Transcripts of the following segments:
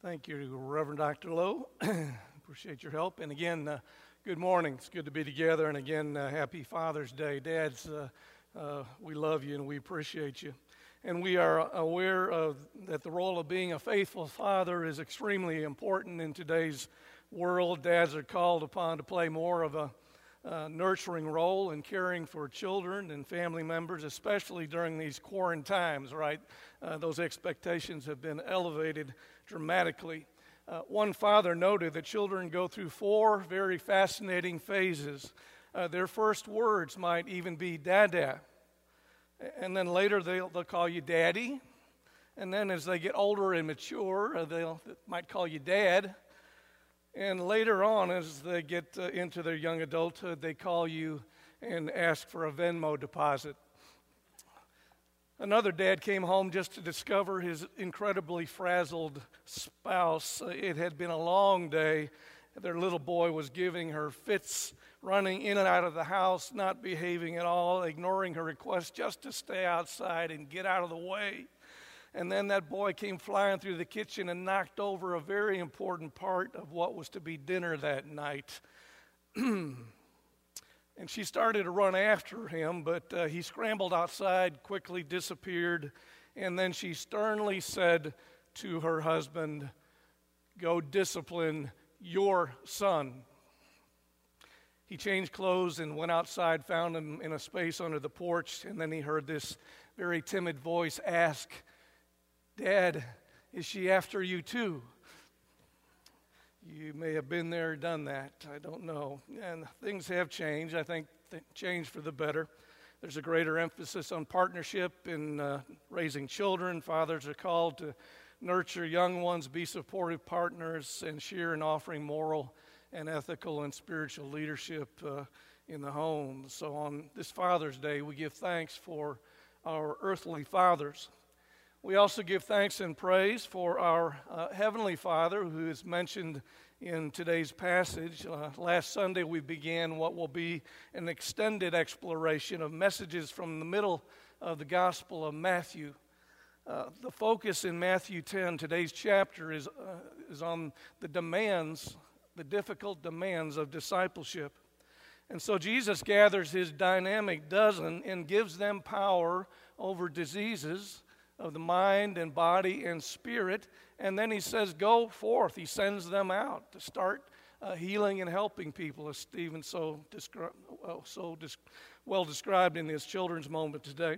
Thank you, Reverend Dr. Lowe. Appreciate your help. And again, uh, good morning. It's good to be together. And again, uh, happy Father's Day. Dads, uh, uh we love you and we appreciate you. And we are aware of that the role of being a faithful father is extremely important in today's world. Dads are called upon to play more of a uh, nurturing role in caring for children and family members, especially during these quarantine times, right? Uh, those expectations have been elevated dramatically. Uh, one father noted that children go through four very fascinating phases. Uh, their first words might even be dada, and then later they'll, they'll call you daddy. And then as they get older and mature, uh, they might call you dad. And later on, as they get uh, into their young adulthood, they call you and ask for a Venmo deposit. Another dad came home just to discover his incredibly frazzled spouse. It had been a long day. Their little boy was giving her fits, running in and out of the house, not behaving at all, ignoring her request just to stay outside and get out of the way. And then that boy came flying through the kitchen and knocked over a very important part of what was to be dinner that night. and she started to run after him, but uh, he scrambled outside, quickly disappeared, and then she sternly said to her husband, Go discipline your son. He changed clothes and went outside, found him in a space under the porch, and then he heard this very timid voice ask, Dad, is she after you too? You may have been there, done that. I don't know. And things have changed. I think changed for the better. There's a greater emphasis on partnership in uh, raising children. Fathers are called to nurture young ones, be supportive partners, and share in offering moral and ethical and spiritual leadership uh, in the home. So on this Father's Day, we give thanks for our earthly fathers we also give thanks and praise for our uh, Heavenly Father who is mentioned in today's passage. Uh, last Sunday, we began what will be an extended exploration of messages from the middle of the Gospel of Matthew. Uh, the focus in Matthew 10, today's chapter, is, uh, is on the demands, the difficult demands of discipleship. And so Jesus gathers his dynamic dozen and gives them power over diseases of the mind and body and spirit. And then he says, Go forth. He sends them out to start uh, healing and helping people, as Stephen so, descri- well, so well described in his children's moment today.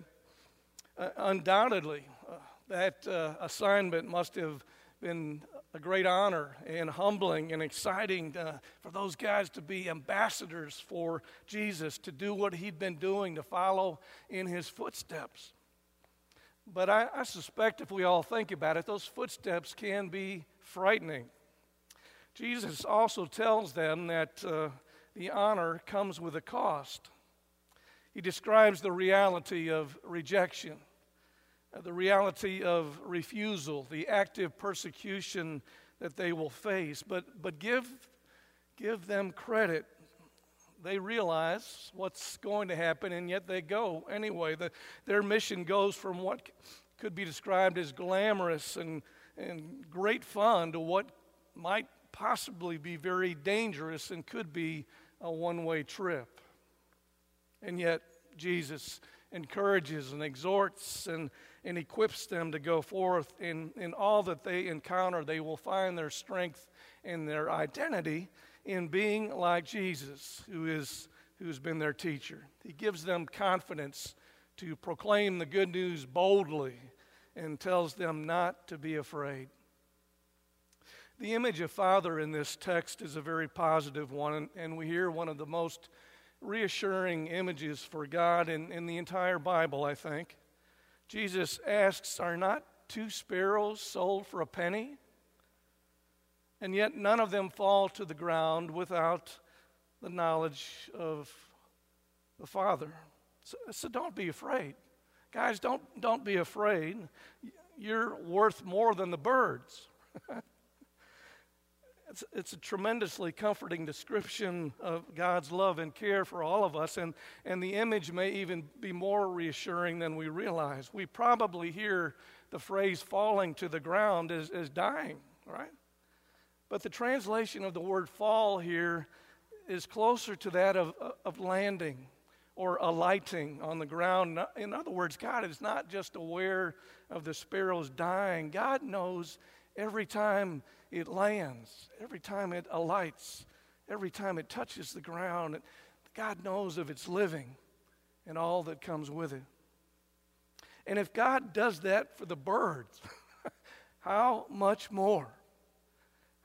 Uh, undoubtedly, uh, that uh, assignment must have been a great honor and humbling and exciting uh, for those guys to be ambassadors for Jesus, to do what he'd been doing, to follow in his footsteps. But I, I, suspect if we all think about it, those footsteps can be frightening. Jesus also tells them that uh, the honor comes with a cost. He describes the reality of rejection, uh, the reality of refusal, the active persecution that they will face. But, but give, give them credit they realize what's going to happen, and yet they go anyway. The, their mission goes from what could be described as glamorous and, and great fun to what might possibly be very dangerous and could be a one way trip. And yet, Jesus encourages and exhorts and, and equips them to go forth. In, in all that they encounter, they will find their strength and their identity in being like Jesus, who is who's been their teacher. He gives them confidence to proclaim the good news boldly and tells them not to be afraid. The image of Father in this text is a very positive one, and we hear one of the most reassuring images for God in, in the entire Bible, I think. Jesus asks, Are not two sparrows sold for a penny? And yet none of them fall to the ground without the knowledge of the Father. So, so, don't be afraid. Guys, don't, don't be afraid. You're worth more than the birds. it's, it's a tremendously comforting description of God's love and care for all of us, and, and the image may even be more reassuring than we realize. We probably hear the phrase falling to the ground as, as dying right? But the translation of the word fall here is closer to that of, of landing or alighting on the ground. In other words, God is not just aware of the sparrows dying, God knows every time it lands, every time it alights, every time it touches the ground. God knows of its living and all that comes with it. And if God does that for the birds, how much more?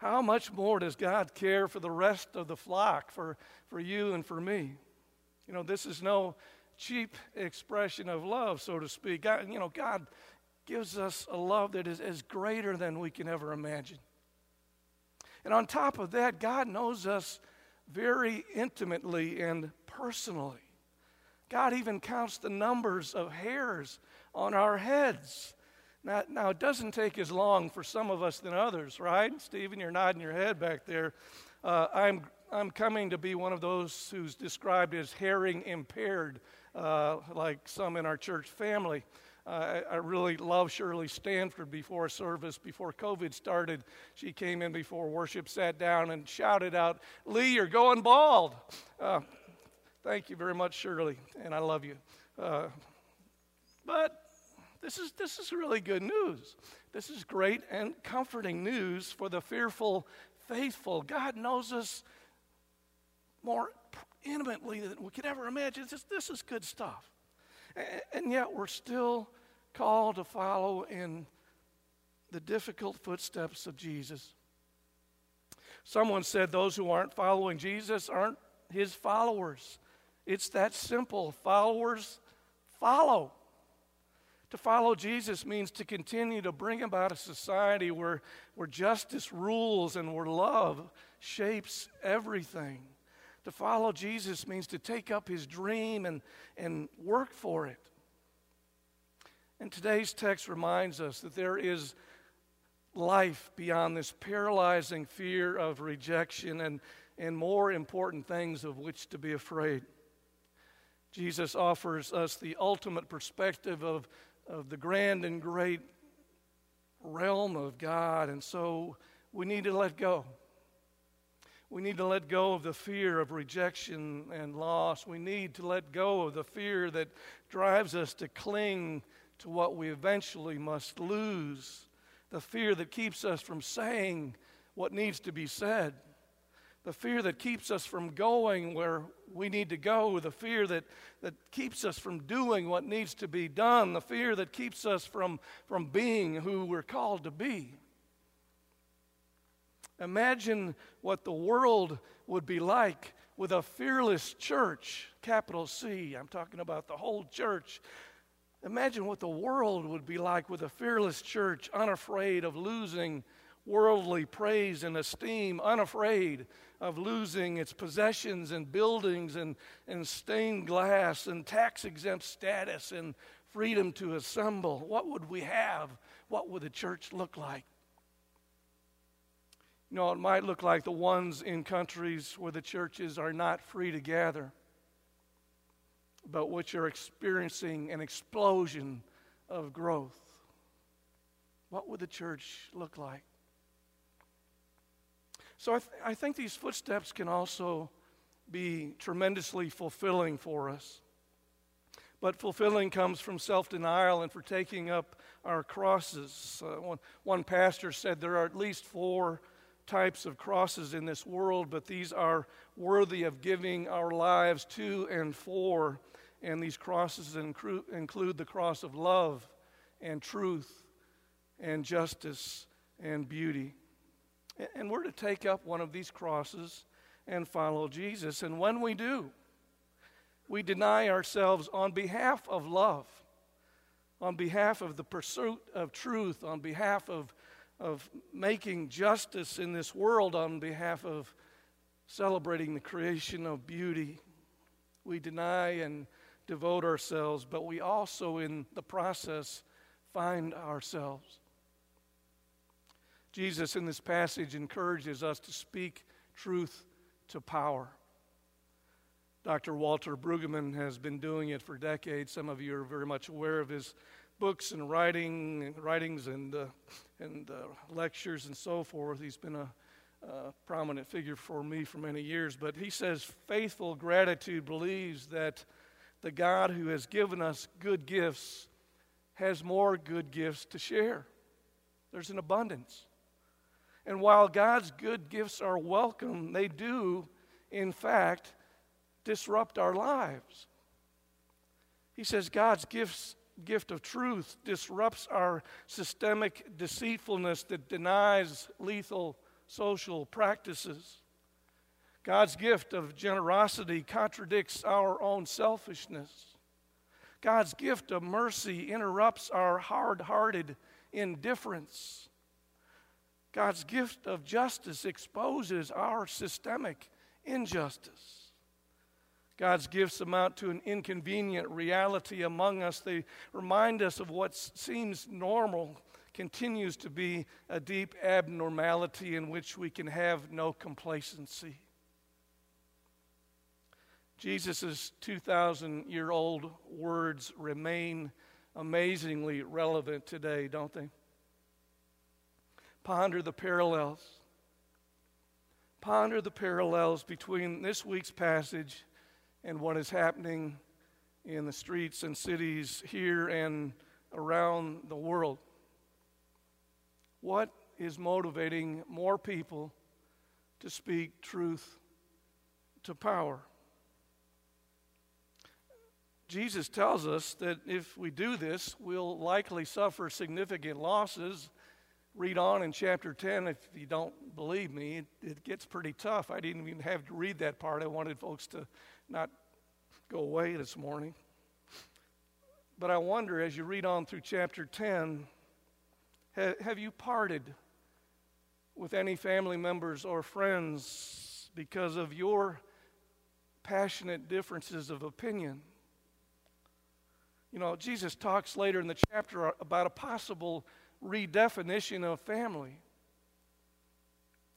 How much more does God care for the rest of the flock, for, for you and for me? You know, this is no cheap expression of love, so to speak. God, you know, God gives us a love that is, is greater than we can ever imagine. And on top of that, God knows us very intimately and personally. God even counts the numbers of hairs on our heads. Now, now, it doesn't take as long for some of us than others, right? Stephen, you're nodding your head back there. Uh, I'm I'm coming to be one of those who's described as hearing impaired, uh, like some in our church family. Uh, I, I, really love Shirley Stanford before service, before COVID started. She came in before worship, sat down, and shouted out, Lee, you're going bald. Uh, thank you very much, Shirley, and I love you. Uh, but this is, this is really good news. This is great and comforting news for the fearful, faithful. God knows us more intimately than we could ever imagine. This, is good stuff. And, and yet we're still called to follow in the difficult footsteps of Jesus. Someone said those who aren't following Jesus aren't his followers. It's that simple. Followers follow. To follow Jesus means to continue to bring about a society where, where justice rules and where love shapes everything. To follow Jesus means to take up his dream and, and work for it. And today's text reminds us that there is life beyond this paralyzing fear of rejection and, and more important things of which to be afraid. Jesus offers us the ultimate perspective of, of the grand and great realm of God, and so we need to let go. We need to let go of the fear of rejection and loss. We need to let go of the fear that drives us to cling to what we eventually must lose. The fear that keeps us from saying what needs to be said. The fear that keeps us from going where we need to go. The fear that, that keeps us from doing what needs to be done. The fear that keeps us from, from being who we're called to be. Imagine what the world would be like with a fearless church, capital C. I'm talking about the whole church. Imagine what the world would be like with a fearless church, unafraid of losing worldly praise and esteem, unafraid of losing its possessions and buildings and, and stained glass and tax exempt status and freedom to assemble. What would we have? What would the church look like? You know, it might look like the ones in countries where the churches are not free to gather, but which are experiencing an explosion of growth. What would the church look like? So I, th- I think these footsteps can also be tremendously fulfilling for us. But fulfilling comes from self denial and for taking up our crosses. Uh, one, one pastor said there are at least four types of crosses in this world, but these are worthy of giving our lives to and for. And these crosses include the cross of love and truth and justice and beauty. And we're to take up one of these crosses and follow Jesus. And when we do, we deny ourselves on behalf of love, on behalf of the pursuit of truth, on behalf of of making justice in this world on behalf of celebrating the creation of beauty. We deny and devote ourselves, but we also, in the process, find ourselves. Jesus, in this passage, encourages us to speak truth to power. Dr. Walter Brueggemann has been doing it for decades. Some of you are very much aware of his books and writing, writings and, uh, and uh, lectures and so forth. He's been a, a prominent figure for me for many years. But he says faithful gratitude believes that the God who has given us good gifts has more good gifts to share. There's an abundance. And while God's good gifts are welcome, they do, in fact, disrupt our lives. He says God's gifts, gift of truth disrupts our systemic deceitfulness that denies lethal social practices. God's gift of generosity contradicts our own selfishness. God's gift of mercy interrupts our hard hearted indifference. God's gift of justice exposes our systemic injustice. God's gifts amount to an inconvenient reality among us. They remind us of what seems normal continues to be a deep abnormality in which we can have no complacency. Jesus' 2,000 year old words remain amazingly relevant today, don't they? Ponder the parallels. Ponder the parallels between this week's passage and what is happening in the streets and cities here and around the world. What is motivating more people to speak truth to power? Jesus tells us that if we do this, we'll likely suffer significant losses. Read on in chapter 10 if you don't believe me. It, it, gets pretty tough. I didn't even have to read that part. I wanted folks to not go away this morning. But I wonder as you read on through chapter 10, have, have you parted with any family members or friends because of your passionate differences of opinion? You know, Jesus talks later in the chapter about a possible redefinition of family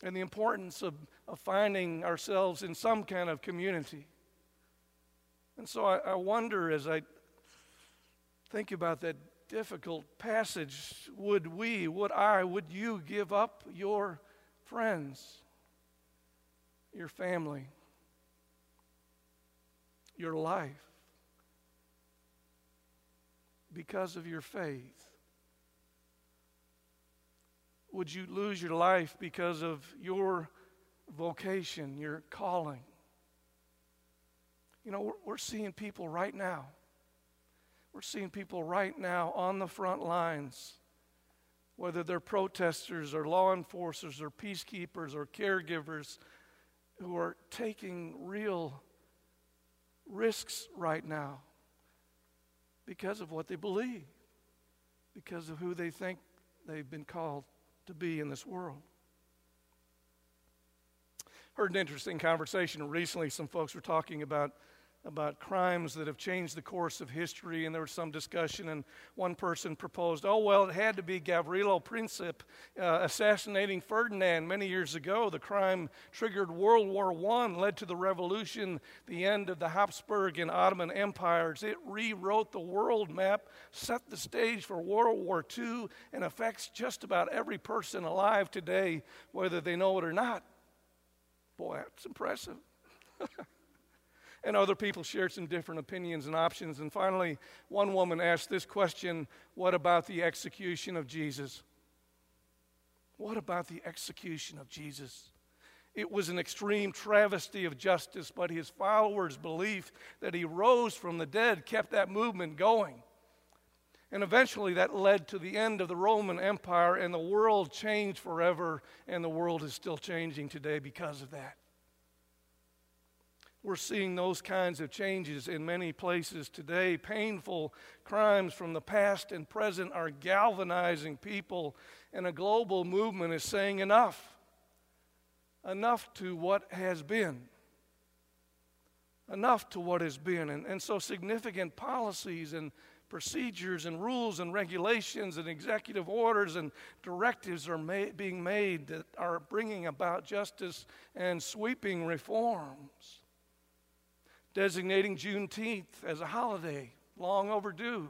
and the importance of, of finding ourselves in some kind of community. And so I, I wonder as I think about that difficult passage would we, would I, would you give up your friends, your family, your life? because of your faith? Would you lose your life because of your vocation, your calling? You know, we're, we're seeing people right now. We're seeing people right now on the front lines, whether they're protesters or law enforcers or peacekeepers or caregivers, who are taking real risks right now because of what they believe, because of who they think they've been called to be in this world. Heard an interesting conversation recently. Some folks were talking about about crimes that have changed the course of history, and there was some discussion, and one person proposed, oh, well, it had to be Gavrilo Princip uh, assassinating Ferdinand many years ago. The crime triggered World War I, led to the revolution, the end of the Habsburg and Ottoman empires. It rewrote the world map, set the stage for World War II, and affects just about every person alive today, whether they know it or not. Boy, that's impressive. and other people shared some different opinions and options. And finally, one woman asked this question What about the execution of Jesus? What about the execution of Jesus? It was an extreme travesty of justice, but his followers' belief that he rose from the dead kept that movement going. And eventually that led to the end of the Roman Empire, and the world changed forever, and the world is still changing today because of that. We're seeing those kinds of changes in many places today. Painful crimes from the past and present are galvanizing people, and a global movement is saying enough. Enough to what has been. Enough to what has been. And, and so, significant policies and procedures and rules and regulations and executive orders and directives are ma- being made that are bringing about justice and sweeping reforms designating Juneteenth as a holiday, long overdue.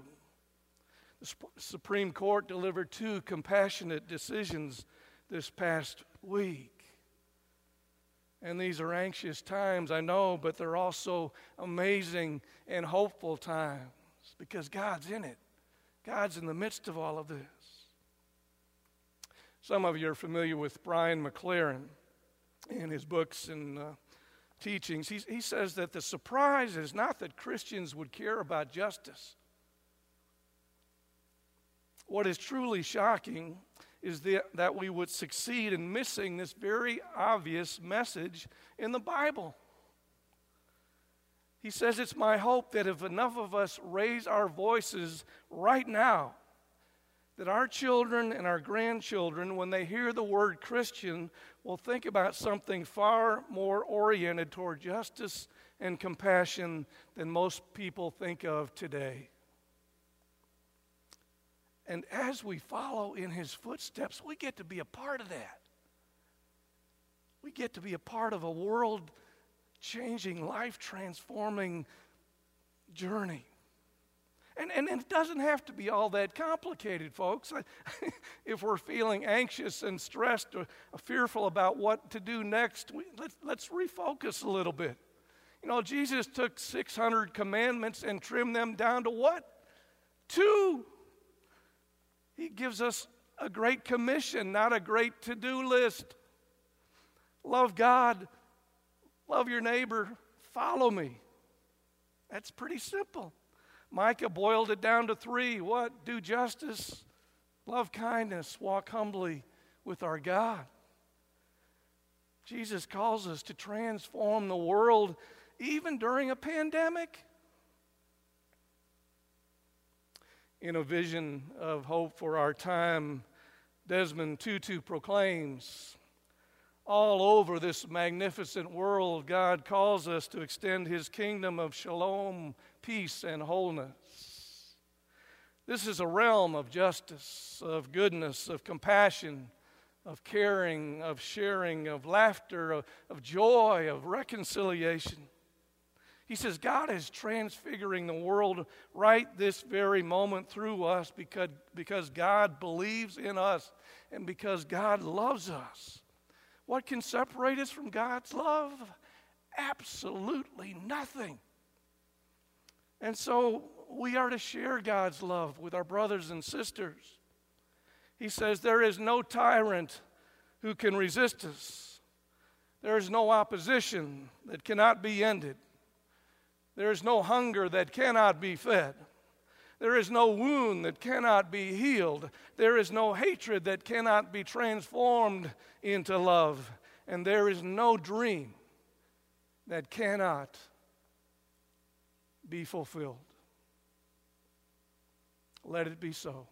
The Supreme Court delivered two compassionate decisions this past week. And these are anxious times, I know, but they're also amazing and hopeful times because God's in it. God's in the midst of all of this. Some of you are familiar with Brian McLaren and his books and uh, teachings. He, he says that the surprise is not that Christians would care about justice. What is truly shocking is the, that we would succeed in missing this very obvious message in the Bible. He says, It's my hope that if enough of us raise our voices right now, that our children and our grandchildren, when they hear the word Christian, will think about something far more oriented toward justice and compassion than most people think of today. And as we follow in his footsteps, we get to be a part of that. We get to be a part of a world changing, life transforming journey. And, and, it doesn't have to be all that complicated, folks. if we're feeling anxious and stressed or fearful about what to do next, we, let's, let's refocus a little bit. You know, Jesus took 600 commandments and trimmed them down to what? Two. He gives us a great commission, not a great to do list. Love God, love your neighbor, follow me. That's pretty simple. Micah boiled it down to three what? Do justice, love kindness, walk humbly with our God. Jesus calls us to transform the world even during a pandemic. in a vision of hope for our time, Desmond Tutu proclaims all over this magnificent world, God calls us to extend his kingdom of shalom, peace, and wholeness. This is a realm of justice, of goodness, of compassion, of caring, of sharing, of laughter, of, of joy, of reconciliation. He says God is transfiguring the world right this very moment through us because, because God believes in us and because God loves us. What can separate us from God's love? Absolutely nothing. And so we are to share God's love with our brothers and sisters. He says, There is no tyrant who can resist us, there is no opposition that cannot be ended. There is no hunger that cannot be fed. There is no wound that cannot be healed. There is no hatred that cannot be transformed into love. And there is no dream that cannot be fulfilled. Let it be so.